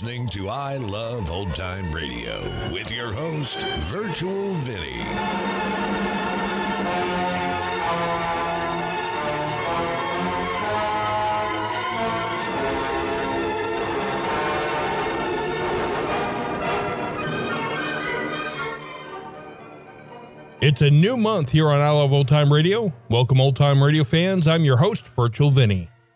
listening to I Love Old Time Radio with your host, Virtual Vinny. It's a new month here on I Love Old Time Radio. Welcome, old time radio fans. I'm your host, Virtual Vinny.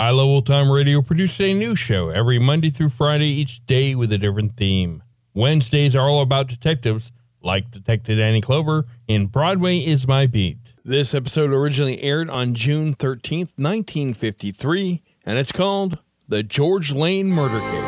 I Love Old Time Radio produces a new show every Monday through Friday, each day with a different theme. Wednesdays are all about detectives, like Detective Danny Clover in Broadway is My Beat. This episode originally aired on June 13th, 1953, and it's called The George Lane Murder Case.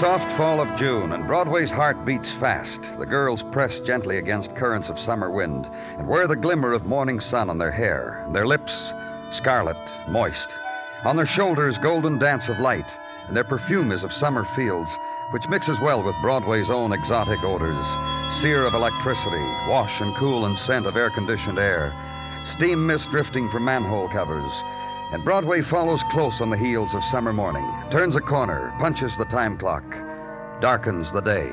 Soft fall of June, and Broadway's heart beats fast. The girls press gently against currents of summer wind and wear the glimmer of morning sun on their hair, their lips scarlet, moist. On their shoulders, golden dance of light, and their perfume is of summer fields, which mixes well with Broadway's own exotic odors sear of electricity, wash and cool and scent of air conditioned air, steam mist drifting from manhole covers. And Broadway follows close on the heels of summer morning, turns a corner, punches the time clock, darkens the day.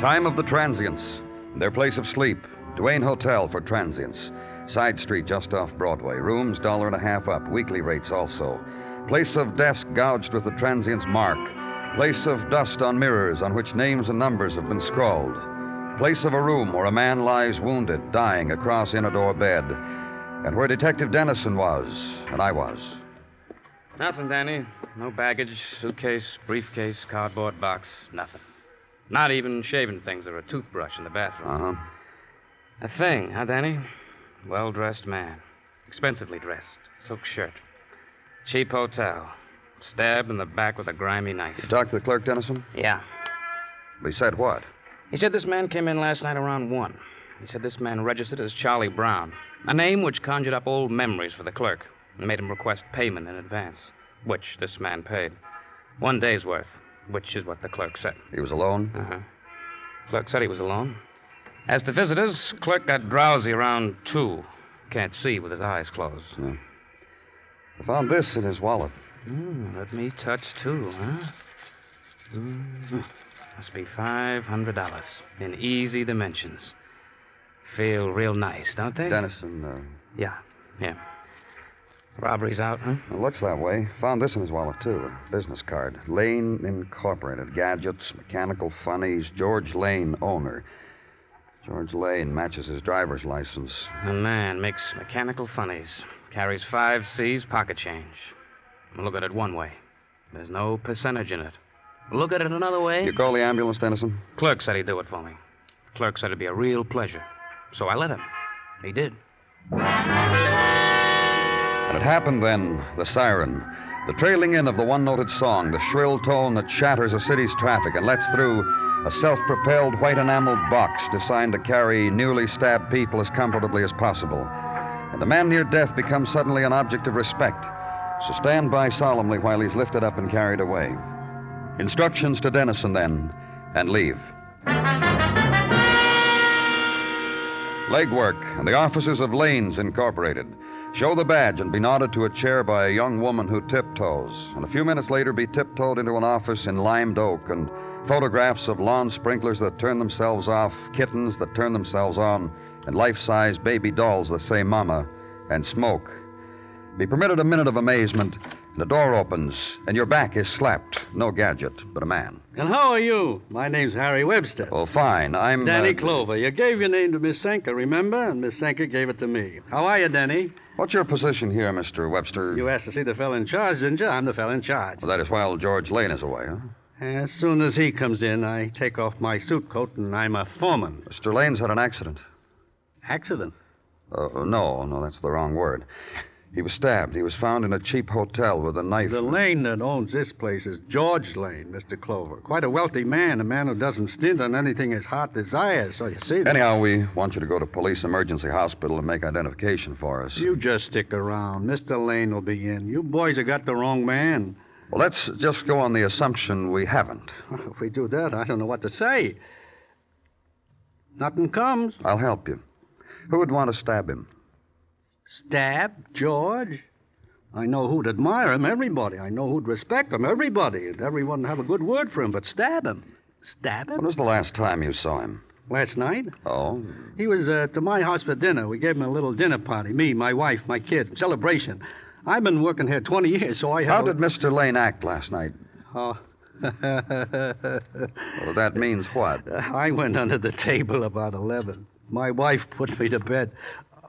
Time of the transients, their place of sleep, Duane Hotel for transients. Side street just off Broadway. Rooms, dollar and a half up. Weekly rates also. Place of desk gouged with the transient's mark. Place of dust on mirrors on which names and numbers have been scrawled. Place of a room where a man lies wounded, dying across in a door bed. And where Detective Dennison was, and I was. Nothing, Danny. No baggage, suitcase, briefcase, cardboard box, nothing. Not even shaving things or a toothbrush in the bathroom. Uh huh. A thing, huh, Danny? Well dressed man. Expensively dressed. Silk shirt. Cheap hotel. Stabbed in the back with a grimy knife. You talked to the clerk, Dennison? Yeah. He said what? He said this man came in last night around 1. He said this man registered as Charlie Brown, a name which conjured up old memories for the clerk and made him request payment in advance, which this man paid. One day's worth, which is what the clerk said. He was alone? Uh huh. Clerk said he was alone. As to visitors, clerk got drowsy around 2. Can't see with his eyes closed. Yeah. I found this in his wallet. Hmm, let me touch too, huh? Mm, Must be $500 in easy dimensions. Feel real nice, don't they? Dennison, uh, Yeah, yeah. Robbery's out, huh? It looks that way. Found this in his wallet, too. A business card. Lane Incorporated. Gadgets, mechanical funnies. George Lane, owner. George Lane matches his driver's license. A man makes mechanical funnies, carries five C's pocket change. Look at it one way. There's no percentage in it. Look at it another way. You call the ambulance, Dennison? Clerk said he'd do it for me. Clerk said it'd be a real pleasure. So I let him. He did. And it happened then. The siren. The trailing in of the one noted song, the shrill tone that shatters a city's traffic and lets through a self propelled white enameled box designed to carry newly stabbed people as comfortably as possible. And the man near death becomes suddenly an object of respect. So stand by solemnly while he's lifted up and carried away. Instructions to Dennison then, and leave. Legwork and the offices of Lanes Incorporated. Show the badge and be nodded to a chair by a young woman who tiptoes, and a few minutes later be tiptoed into an office in limed oak and photographs of lawn sprinklers that turn themselves off, kittens that turn themselves on, and life size baby dolls that say mama and smoke. Be permitted a minute of amazement, the door opens, and your back is slapped. No gadget, but a man. And how are you? My name's Harry Webster. Oh, fine. I'm. Danny uh, Clover. You gave your name to Miss Senka, remember? And Miss Senka gave it to me. How are you, Danny? What's your position here, Mr. Webster? You asked to see the fellow in charge, didn't you? I'm the fellow in charge. Well, that is while George Lane is away, huh? As soon as he comes in, I take off my suit coat and I'm a foreman. Mr. Lane's had an accident. Accident. Uh, no, no, that's the wrong word. He was stabbed. He was found in a cheap hotel with a knife. The Lane that owns this place is George Lane, Mr. Clover. Quite a wealthy man, a man who doesn't stint on anything his heart desires. So you see. that- Anyhow, we want you to go to police emergency hospital and make identification for us. You just stick around. Mr. Lane will be in. You boys have got the wrong man. Well, let's just go on the assumption we haven't. If we do that, I don't know what to say. Nothing comes. I'll help you. Who would want to stab him? Stab George? I know who'd admire him, everybody. I know who'd respect him, everybody. And everyone have a good word for him, but stab him. Stab him? When was the last time you saw him? Last night? Oh, He was uh, to my house for dinner. We gave him a little dinner party. Me, my wife, my kid. Celebration. I've been working here 20 years, so I have. how did Mr. Lane act last night? Oh. Well, that means what? I went under the table about 11. My wife put me to bed.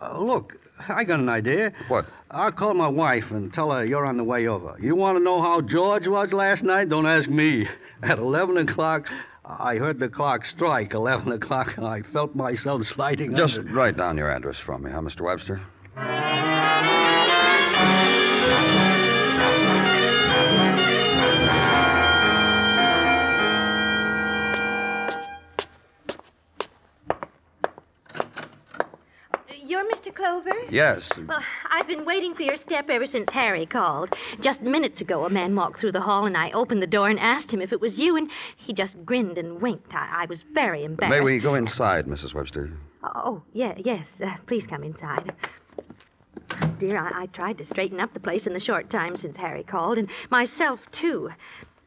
Uh, look, I got an idea. What? I'll call my wife and tell her you're on the way over. You want to know how George was last night? Don't ask me. At 11 o'clock, I heard the clock strike 11 o'clock, and I felt myself sliding Just under. write down your address for me, huh, Mr. Webster? You're Mr. Clover? Yes. Well, I've been waiting for your step ever since Harry called. Just minutes ago, a man walked through the hall, and I opened the door and asked him if it was you, and he just grinned and winked. I, I was very embarrassed. May we go inside, Mrs. Webster? Oh, yeah, yes. Uh, please come inside. Dear, I, I tried to straighten up the place in the short time since Harry called, and myself, too.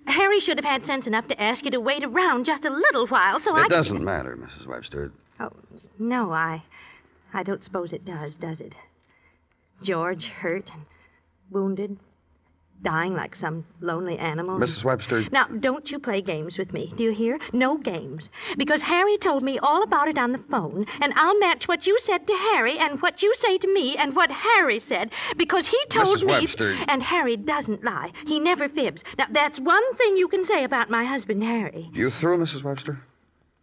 Harry should have had sense enough to ask you to wait around just a little while so I It doesn't matter, Mrs. Webster. Oh, no, I. I don't suppose it does, does it? George hurt and wounded, dying like some lonely animal. Mrs. Webster. Now, don't you play games with me, do you hear? No games. Because Harry told me all about it on the phone, and I'll match what you said to Harry and what you say to me and what Harry said, because he told Mrs. me. Webster. And Harry doesn't lie. He never fibs. Now, that's one thing you can say about my husband, Harry. You through, Mrs. Webster?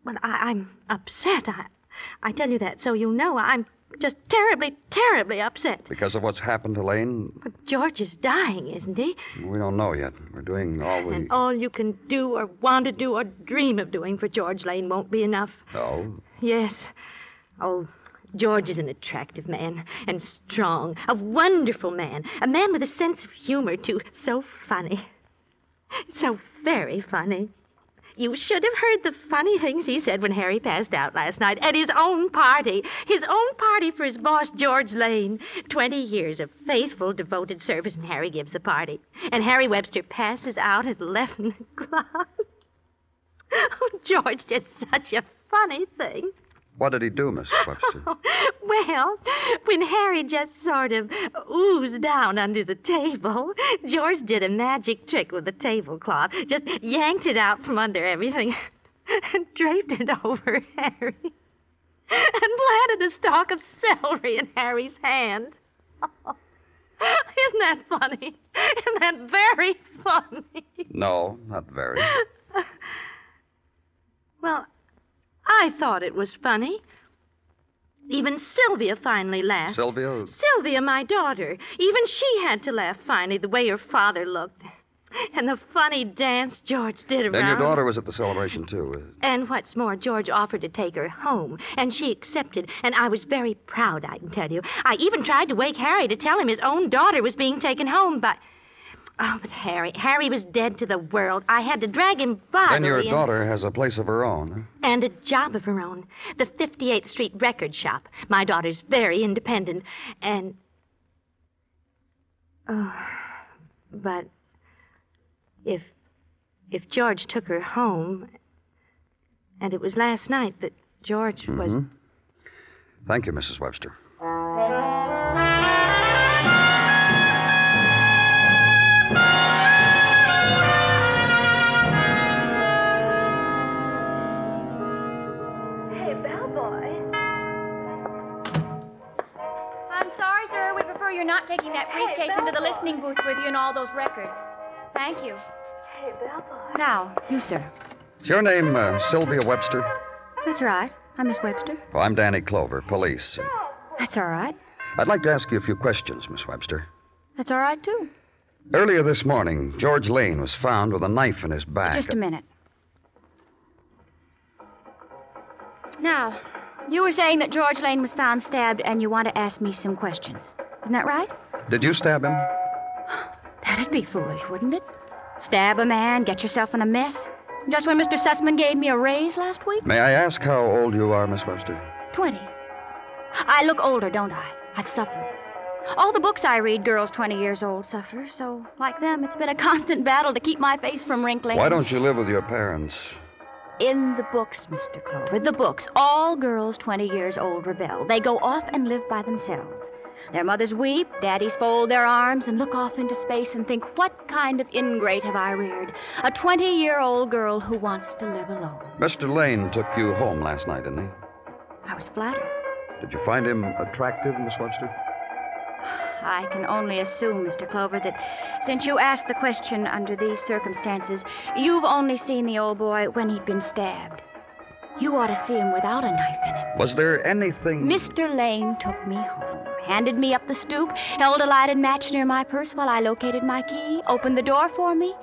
Well, I, I'm upset. I, I tell you that so you know I'm just terribly, terribly upset. Because of what's happened to Lane? But George is dying, isn't he? We don't know yet. We're doing all we. And all you can do or want to do or dream of doing for George Lane won't be enough. No. Yes. Oh, George is an attractive man and strong, a wonderful man, a man with a sense of humor, too. So funny. So very funny. You should have heard the funny things he said when Harry passed out last night at his own party. His own party for his boss, George Lane. Twenty years of faithful, devoted service, and Harry gives the party. And Harry Webster passes out at 11 o'clock. Oh, George did such a funny thing. What did he do, Mrs. Webster? Well, when Harry just sort of oozed down under the table, George did a magic trick with the tablecloth, just yanked it out from under everything and draped it over Harry and planted a stalk of celery in Harry's hand. Isn't that funny? Isn't that very funny? no, not very. Well, I thought it was funny. Even Sylvia finally laughed. Sylvia? Sylvia, my daughter. Even she had to laugh finally the way her father looked. And the funny dance George did around. Then your daughter was at the celebration, too. Uh. And what's more, George offered to take her home, and she accepted, and I was very proud, I can tell you. I even tried to wake Harry to tell him his own daughter was being taken home, but. Oh, but Harry, Harry was dead to the world. I had to drag him by. Then your daughter has a place of her own. and a job of her own. The 58th Street record shop. My daughter's very independent, and. Oh, but if. If George took her home, and it was last night that George was. Mm-hmm. Thank you, Mrs. Webster. Taking that briefcase into the listening booth with you and all those records. Thank you. Hey, Bella. Now, you, sir. Is your name uh, Sylvia Webster? That's right. I'm Miss Webster. Well, I'm Danny Clover, police. That's all right. I'd like to ask you a few questions, Miss Webster. That's all right, too. Earlier this morning, George Lane was found with a knife in his back. Just a minute. Now, you were saying that George Lane was found stabbed, and you want to ask me some questions. Isn't that right? Did you stab him? That'd be foolish, wouldn't it? Stab a man, get yourself in a mess. Just when Mr. Sussman gave me a raise last week? May I ask how old you are, Miss Webster? Twenty. I look older, don't I? I've suffered. All the books I read, girls 20 years old suffer, so, like them, it's been a constant battle to keep my face from wrinkling. Why don't you live with your parents? In the books, Mr. Clover, the books, all girls 20 years old rebel. They go off and live by themselves. Their mothers weep, daddies fold their arms and look off into space and think, what kind of ingrate have I reared? A 20 year old girl who wants to live alone. Mr. Lane took you home last night, didn't he? I was flattered. Did you find him attractive, Miss Webster? I can only assume, Mr. Clover, that since you asked the question under these circumstances, you've only seen the old boy when he'd been stabbed. You ought to see him without a knife in him. Was there anything. Mr. Lane took me home, handed me up the stoop, held a lighted match near my purse while I located my key, opened the door for me,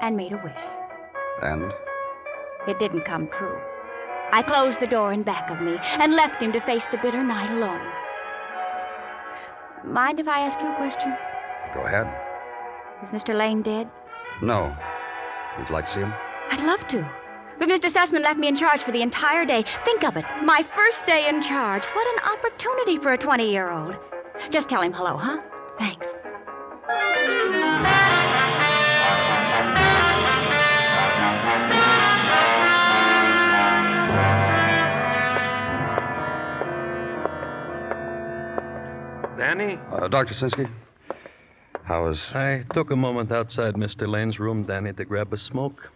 and made a wish. And? It didn't come true. I closed the door in back of me and left him to face the bitter night alone. Mind if I ask you a question? Go ahead. Is Mr. Lane dead? No. Would you like to see him? I'd love to. But Mr. Sussman left me in charge for the entire day. Think of it. My first day in charge. What an opportunity for a 20 year old. Just tell him hello, huh? Thanks. Danny? Uh, Dr. Sinsky? How is. I took a moment outside Mr. Lane's room, Danny, to grab a smoke.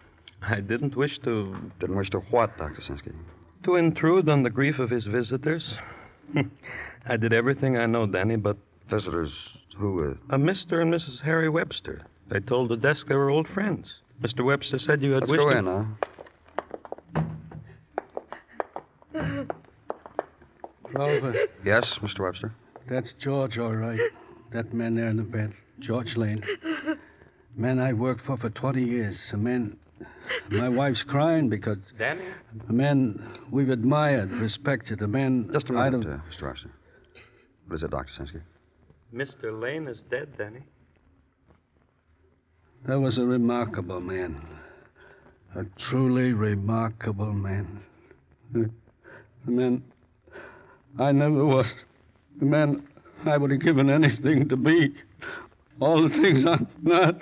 I didn't wish to. Didn't wish to what, Dr. Sinsky? To intrude on the grief of his visitors. I did everything I know, Danny, but. Visitors who? Uh... A Mr. and Mrs. Harry Webster. They told the desk they were old friends. Mr. Webster said you had Let's wished go to- in, huh? Clover, Yes, Mr. Webster? that's George, all right. That man there in the bed, George Lane. Man I worked for for 20 years. A man. My wife's crying because. Danny? A man we've admired, respected. A man. Just a I'd minute, have- uh, Mr. Webster. What is it, Dr. Sinsky? Mr. Lane is dead, Danny. That was a remarkable man. A truly remarkable man. A man I never was. A man I would have given anything to be. All things I'm not.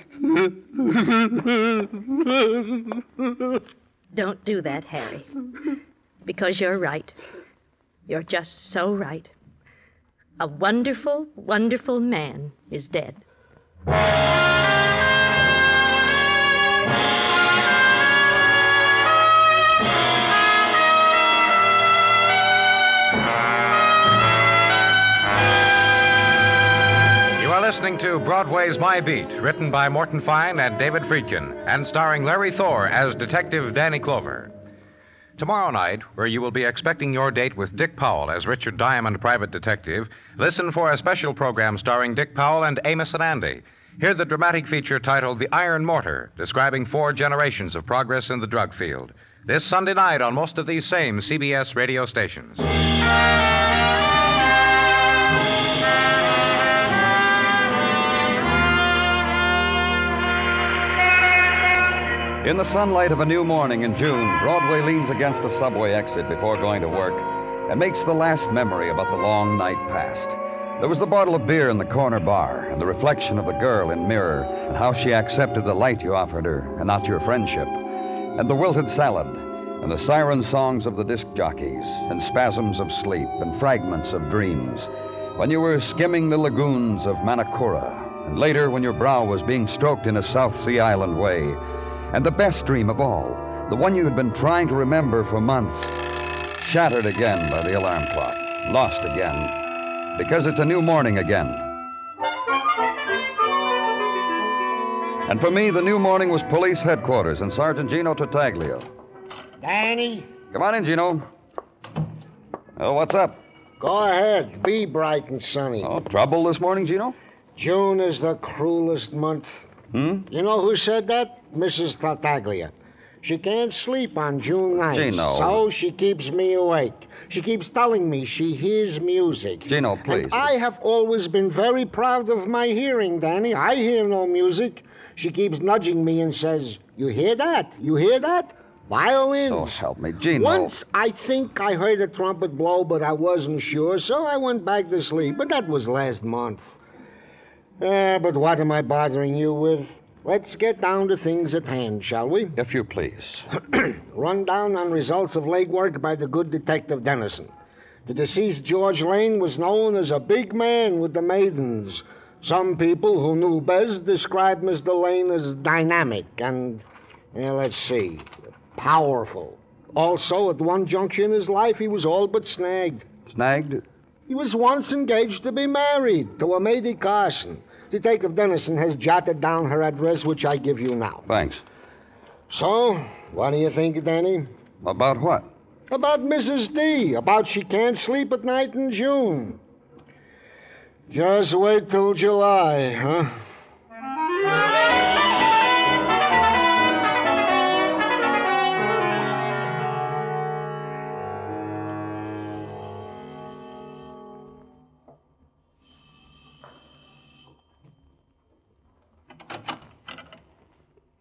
Don't do that, Harry. Because you're right. You're just so right. A wonderful, wonderful man is dead. Are listening to Broadway's My Beat, written by Morton Fine and David Friedkin, and starring Larry Thor as Detective Danny Clover. Tomorrow night, where you will be expecting your date with Dick Powell as Richard Diamond Private Detective, listen for a special program starring Dick Powell and Amos and Andy. Hear the dramatic feature titled The Iron Mortar, describing four generations of progress in the drug field. This Sunday night on most of these same CBS radio stations. In the sunlight of a new morning in June, Broadway leans against a subway exit before going to work and makes the last memory about the long night past. There was the bottle of beer in the corner bar, and the reflection of the girl in mirror, and how she accepted the light you offered her, and not your friendship, and the wilted salad, and the siren songs of the disc jockeys, and spasms of sleep, and fragments of dreams, when you were skimming the lagoons of Manakoora, and later when your brow was being stroked in a South Sea Island way, and the best dream of all, the one you had been trying to remember for months, shattered again by the alarm clock, lost again, because it's a new morning again. And for me, the new morning was police headquarters and Sergeant Gino Tartaglia. Danny? Come on in, Gino. Oh, what's up? Go ahead. Be bright and sunny. Oh, trouble this morning, Gino? June is the cruelest month. Hmm? You know who said that? Mrs. Tartaglia. She can't sleep on June nights. Gino. So she keeps me awake. She keeps telling me she hears music. Gino, please. And I have always been very proud of my hearing, Danny. I hear no music. She keeps nudging me and says, You hear that? You hear that? Violins. So help me, Gino. Once I think I heard a trumpet blow, but I wasn't sure, so I went back to sleep. But that was last month. Uh, but what am I bothering you with? Let's get down to things at hand, shall we? If you please. Rundown on results of legwork by the good detective Dennison. The deceased George Lane was known as a big man with the maidens. Some people who knew best described Mr. Lane as dynamic and, well, let's see, powerful. Also, at one juncture in his life, he was all but snagged. Snagged? He was once engaged to be married to a Mady Carson. Detective Dennison has jotted down her address, which I give you now. Thanks. So, what do you think, Danny? About what? About Mrs. D. About she can't sleep at night in June. Just wait till July, huh?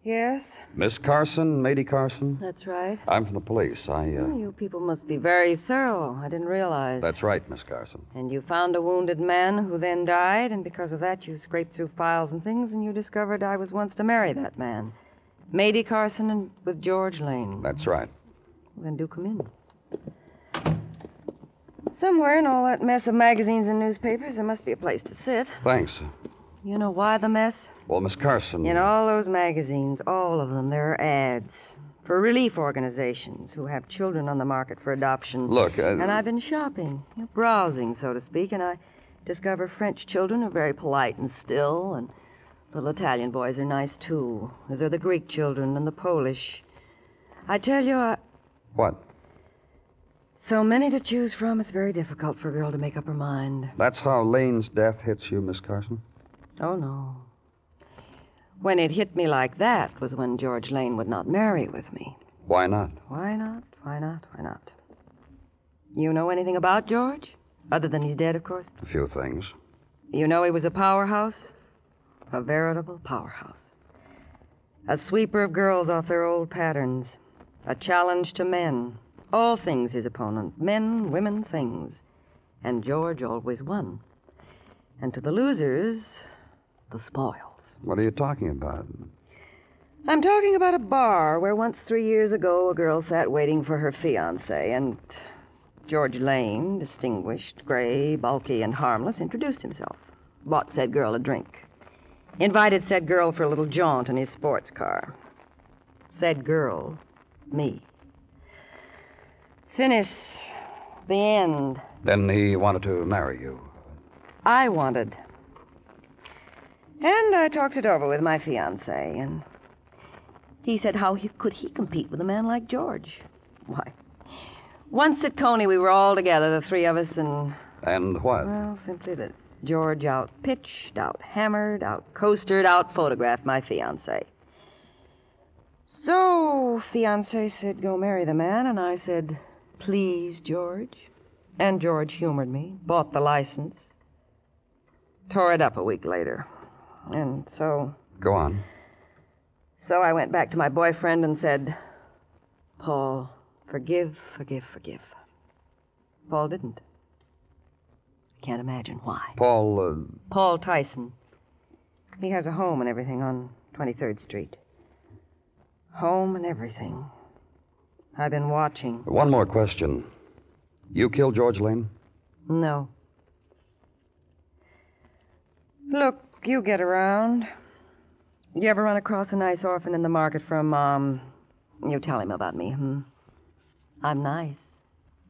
Yes, Miss Carson, Mady Carson? that's right. I'm from the police. I, uh. Oh, you people must be very thorough. I didn't realize. That's right, Miss Carson. And you found a wounded man who then died, and because of that, you scraped through files and things, and you discovered I was once to marry that man. Mady Carson and with George Lane. That's right. Well, then do come in. Somewhere in all that mess of magazines and newspapers, there must be a place to sit. Thanks. You know why the mess? Well, Miss Carson. In all those magazines, all of them, there are ads for relief organizations who have children on the market for adoption. Look, uh, And I've been shopping, browsing, so to speak, and I discover French children are very polite and still, and little Italian boys are nice too, as are the Greek children and the Polish. I tell you, I, What? so many to choose from, it's very difficult for a girl to make up her mind. That's how Lane's death hits you, Miss Carson? Oh, no. When it hit me like that was when George Lane would not marry with me. Why not? Why not? Why not? Why not? You know anything about George? Other than he's dead, of course. A few things. You know he was a powerhouse? A veritable powerhouse. A sweeper of girls off their old patterns. A challenge to men. All things his opponent. Men, women, things. And George always won. And to the losers, the spoils. What are you talking about? I'm talking about a bar where once three years ago a girl sat waiting for her fiance, and George Lane, distinguished, gray, bulky, and harmless, introduced himself, bought said girl a drink, invited said girl for a little jaunt in his sports car. Said girl, me. Finis, the end. Then he wanted to marry you. I wanted. And I talked it over with my fiance, and he said how he, could he compete with a man like George? Why, once at Coney, we were all together, the three of us, and, And what? well, simply that George out pitched, out hammered, out coastered, out photographed my fiance. So, fiance said, go marry the man, and I said, please, George. And George humored me, bought the license, tore it up a week later. And so, Go on. so I went back to my boyfriend and said, Paul, forgive, forgive, forgive. Paul didn't. I can't imagine why. Paul, uh, Paul Tyson. He has a home and everything on 23rd Street. Home and everything. I've been watching. one more question. You killed George Lane? No. Look, you get around. You ever run across a nice orphan in the market for a mom? You tell him about me, hmm? I'm nice.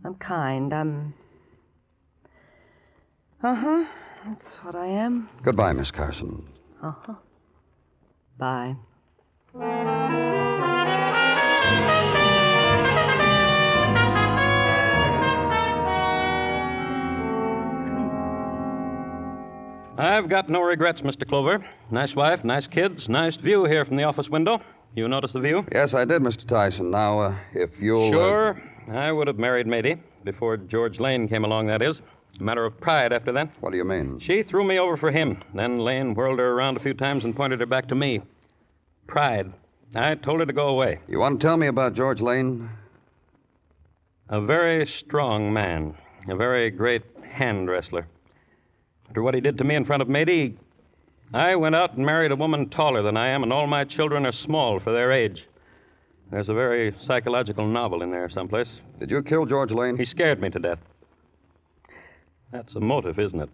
I'm kind. I'm. Uh huh. That's what I am. Goodbye, Miss Carson. Uh huh. Bye. I've got no regrets, Mr. Clover. Nice wife, nice kids, nice view here from the office window. You notice the view? Yes, I did, Mr. Tyson. Now, uh, if you'll. uh, Sure. I would have married Matey before George Lane came along, that is. A matter of pride after that. what do you mean? She threw me over for him. Then Lane whirled her around a few times and pointed her back to me. Pride. I told her to go away. You want to tell me about George Lane? A very strong man. A very great hand wrestler. After what he did to me in front of Matey, I went out and married a woman taller than I am, and all my children are small for their age. There's a very psychological novel in there someplace. Did you kill George Lane? He scared me to death. That's a motive, isn't it?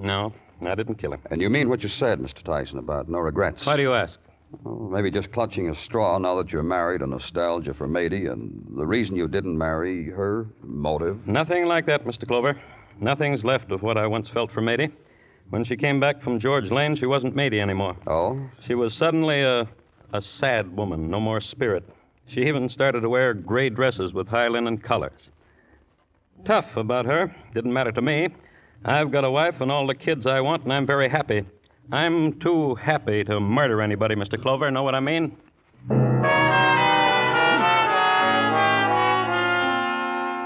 No, I didn't kill him. And you mean what you said, Mr. Tyson, about no regrets? Why do you ask? Well, maybe just clutching a straw now that you're married, a nostalgia for Matey, and the reason you didn't marry her, motive. Nothing like that, Mr. Clover. Nothing's left of what I once felt for Matey. When she came back from George Lane, she wasn't Matey anymore. Oh? She was suddenly a, a sad woman, no more spirit. She even started to wear gray dresses with high linen collars. Tough about her. Didn't matter to me. I've got a wife and all the kids I want, and I'm very happy. I'm too happy to murder anybody, Mr. Clover. Know what I mean?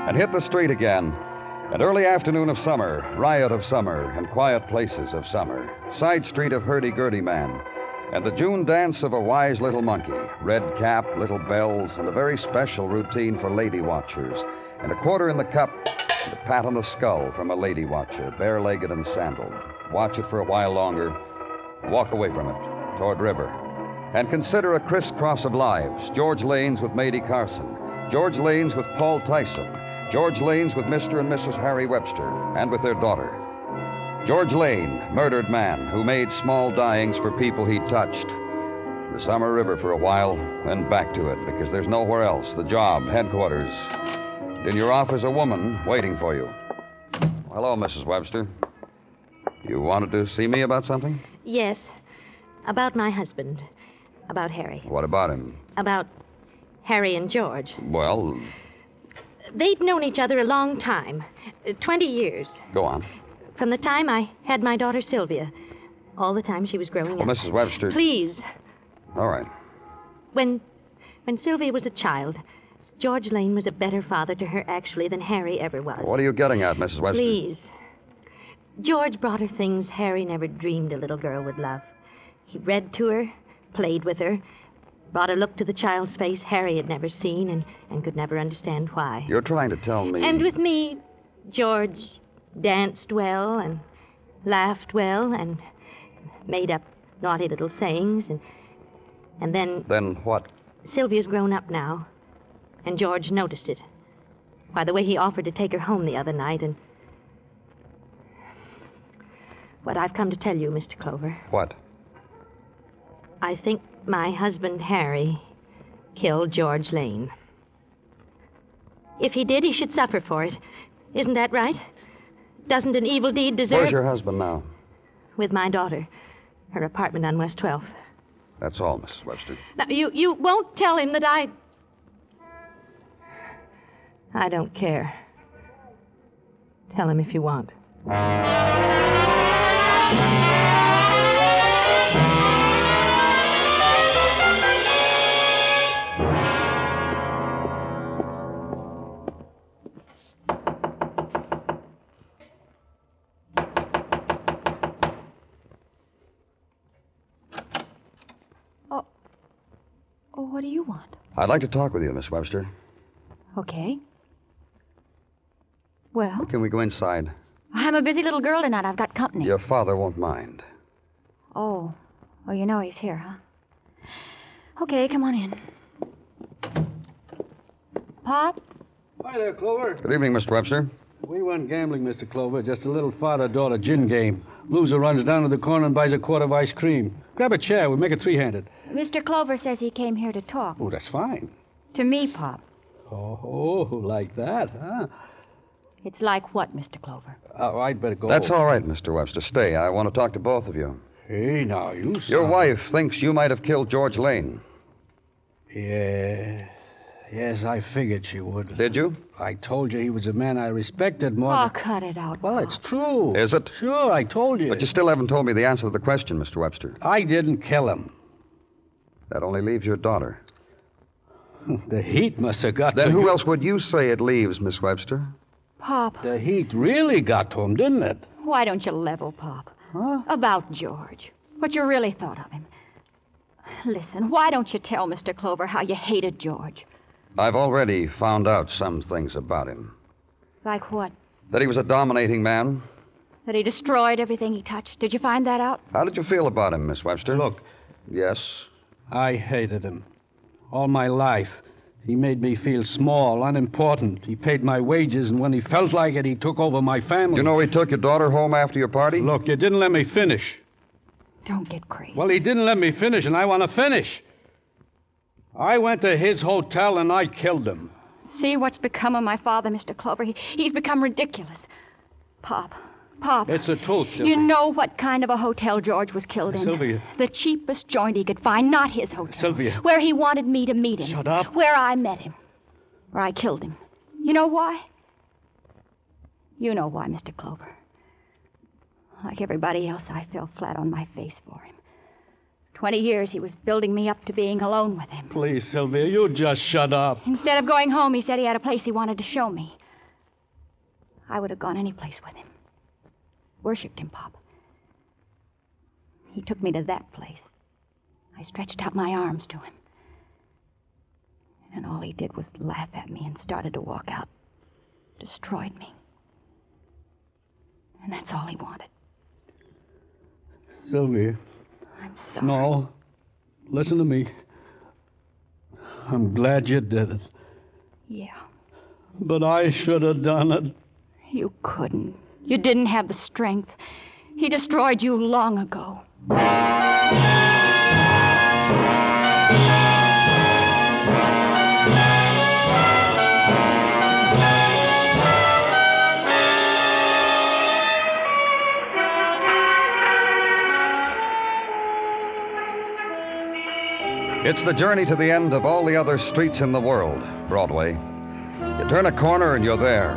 And hit the street again. An early afternoon of summer, riot of summer, and quiet places of summer. Side street of hurdy-gurdy man. And the June dance of a wise little monkey. Red cap, little bells, and a very special routine for lady watchers. And a quarter in the cup, and a pat on the skull from a lady watcher, bare-legged and sandaled. Watch it for a while longer. Walk away from it, toward river. And consider a crisscross of lives. George Lane's with Matey Carson. George Lane's with Paul Tyson. George Lane's with Mr. and Mrs. Harry Webster, and with their daughter. George Lane, murdered man who made small dyings for people he touched. The Summer River for a while, then back to it, because there's nowhere else. The job, headquarters. In your office, a woman waiting for you. Hello, Mrs. Webster. You wanted to see me about something? Yes. About my husband. About Harry. What about him? About Harry and George. Well, They'd known each other a long time uh, 20 years. go on. From the time I had my daughter Sylvia. All the time she was growing Well, up. Mrs. Webster. Please. All right. When, when Sylvia was a child, George Lane was a better father to her, actually, than Harry ever was. What are you getting at, Mrs. Webster? Please. George brought her things Harry never dreamed a little girl would love. He read to her, played with her, brought a look to the child's face Harry had never seen and, and could never understand why. You're trying to tell me. And with me, George danced well and laughed well and made up naughty little sayings and and then Then what? Sylvia's grown up now, and George noticed it. By the way he offered to take her home the other night, and. What I've come to tell you, Mr. Clover, What? I think my husband Harry killed George Lane. If he did, he should suffer for it. Isn't that right? Doesn't an evil deed deserve. Where's your husband now? With my daughter. Her apartment on West 12th. That's all, Mrs. Webster. Now, you, you won't tell him that I. I don't care. Tell him if you want. I'd like to talk with you, Miss Webster. Okay. Well, Can we go inside? I'm a busy little girl tonight. I've got company. Your father won't mind. Oh. Oh, you know he's here, huh? Okay, come on in. Pop? Hi there, Clover. Good evening, Mr. Webster. We went gambling, Mr. Clover. Just a little father-daughter gin game. Loser runs down to the corner and buys a quart of ice cream. Grab a chair. We'll make it three-handed. Mr. Clover says he came here to talk. Oh, that's fine. To me, Pop. Oh, like that, huh? It's like what, Mr. Clover? Oh, I'd better go. That's all right, Mr. Webster. Stay. I want to talk to both of you. Hey, now, you Your son- wife thinks you might have killed George Lane. Yeah. Yes, I figured she would. Did you? I told you he was a man I respected more Oh, than... cut it out. Well, it's true. Is it? Sure, I told you. But you still haven't told me the answer to the question, Mr. Webster. I didn't kill him. That only leaves your daughter. The heat must have got Then to Then who you. else would you say it leaves, Miss Webster? Pop, The heat really got to him, didn't it? why don't you level, Pop? Huh? About George. What you really thought of him. Listen, why don't you tell Mr. Clover how you hated George? I've already found out some things about him. Like what? That he was a dominating man. That he destroyed everything he touched. Did you find that out? How did you feel about him, Miss Webster? Look, Yes. I hated him. All my life. He made me feel small, unimportant. He paid my wages, and when he felt like it, he took over my family. You know he took your daughter home after your party? Look, you didn't let me finish. Don't get crazy. Well, he didn't let me finish, and I want to finish. I went to his hotel and I killed him. See what's become of my father, Mr. Clover. He, he's become ridiculous. Pop, Pop. It's a truth, Sylvia. You know what kind of a hotel George was killed in? Sylvia. The cheapest joint he could find, not his hotel. Sylvia. Where he wanted me to meet him. Shut up. Where I met him. Where I killed him. You know why? You know why, Mr. Clover. Like everybody else, I fell flat on my face for him. Twenty years he was building me up to being alone with him. Please, Sylvia, you just shut up. Instead of going home, he said he had a place he wanted to show me. I would have gone any place with him. Worshipped him, Pop. He took me to that place. I stretched out my arms to him. And all he did was laugh at me and started to walk out. Destroyed me. And that's all he wanted. Sylvia, I'm sorry. no. Listen to me. I'm glad you did it. Yeah, But I should have done it. you couldn't. You didn't have the strength. He destroyed you long ago. It's the journey to the end of all the other streets in the world, Broadway. You turn a corner and you're there.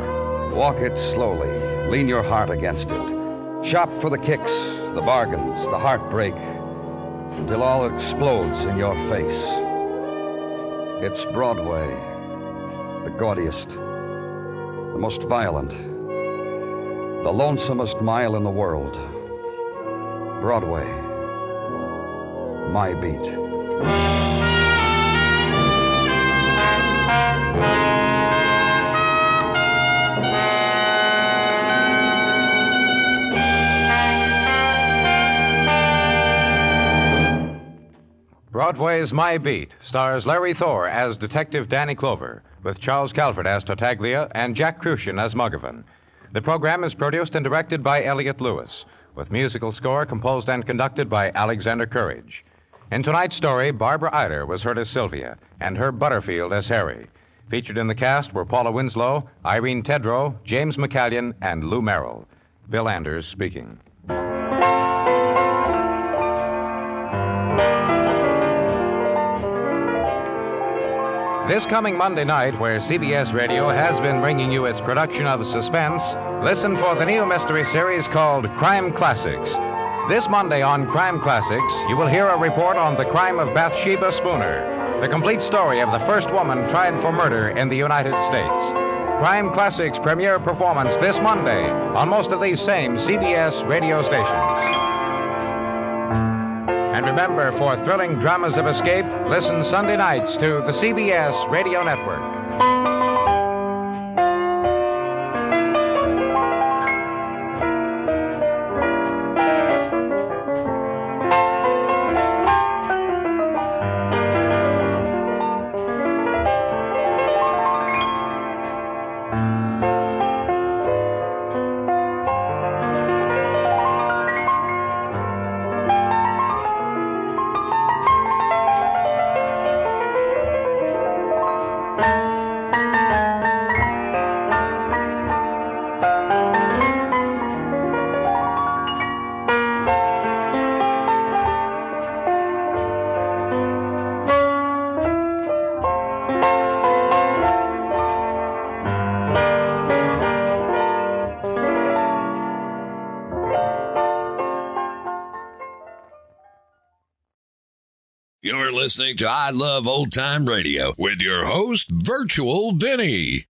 Walk it slowly, lean your heart against it. Shop for the kicks, the bargains, the heartbreak, until all explodes in your face. It's Broadway, the gaudiest, the most violent, the lonesomest mile in the world. Broadway, my beat. Broadway's My Beat stars Larry Thor as Detective Danny Clover, with Charles Calvert as Tartaglia and Jack Kruschen as Muggavan. The program is produced and directed by Elliott Lewis, with musical score composed and conducted by Alexander Courage. In tonight's story, Barbara Eiler was heard as Sylvia and Herb Butterfield as Harry. Featured in the cast were Paula Winslow, Irene Tedrow, James McCallion, and Lou Merrill. Bill Anders speaking. This coming Monday night, where CBS Radio has been bringing you its production of Suspense, listen for the new mystery series called Crime Classics. This Monday on Crime Classics, you will hear a report on the crime of Bathsheba Spooner, the complete story of the first woman tried for murder in the United States. Crime Classics premiere performance this Monday on most of these same CBS radio stations. And remember, for thrilling dramas of escape, listen Sunday nights to the CBS Radio Network. Listening to I Love Old Time Radio with your host, Virtual Vinny.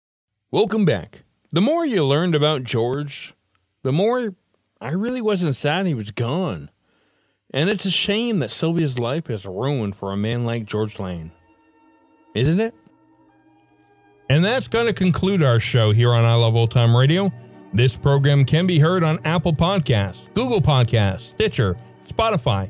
Welcome back. The more you learned about George, the more I really wasn't sad he was gone. And it's a shame that Sylvia's life is ruined for a man like George Lane. Isn't it? And that's going to conclude our show here on I Love Old Time Radio. This program can be heard on Apple Podcasts, Google Podcasts, Stitcher, Spotify,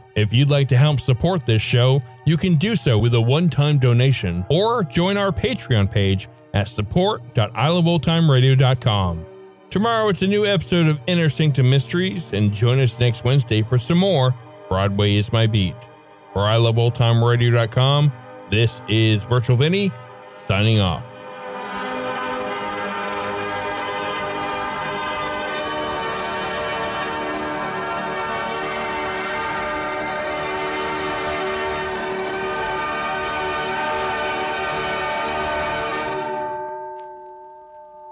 If you'd like to help support this show, you can do so with a one time donation or join our Patreon page at support.iloveoldtimeradio.com. Tomorrow it's a new episode of Inner Sanctum Mysteries, and join us next Wednesday for some more Broadway is My Beat. For iloveoldtimeradio.com, this is Virtual Vinny signing off.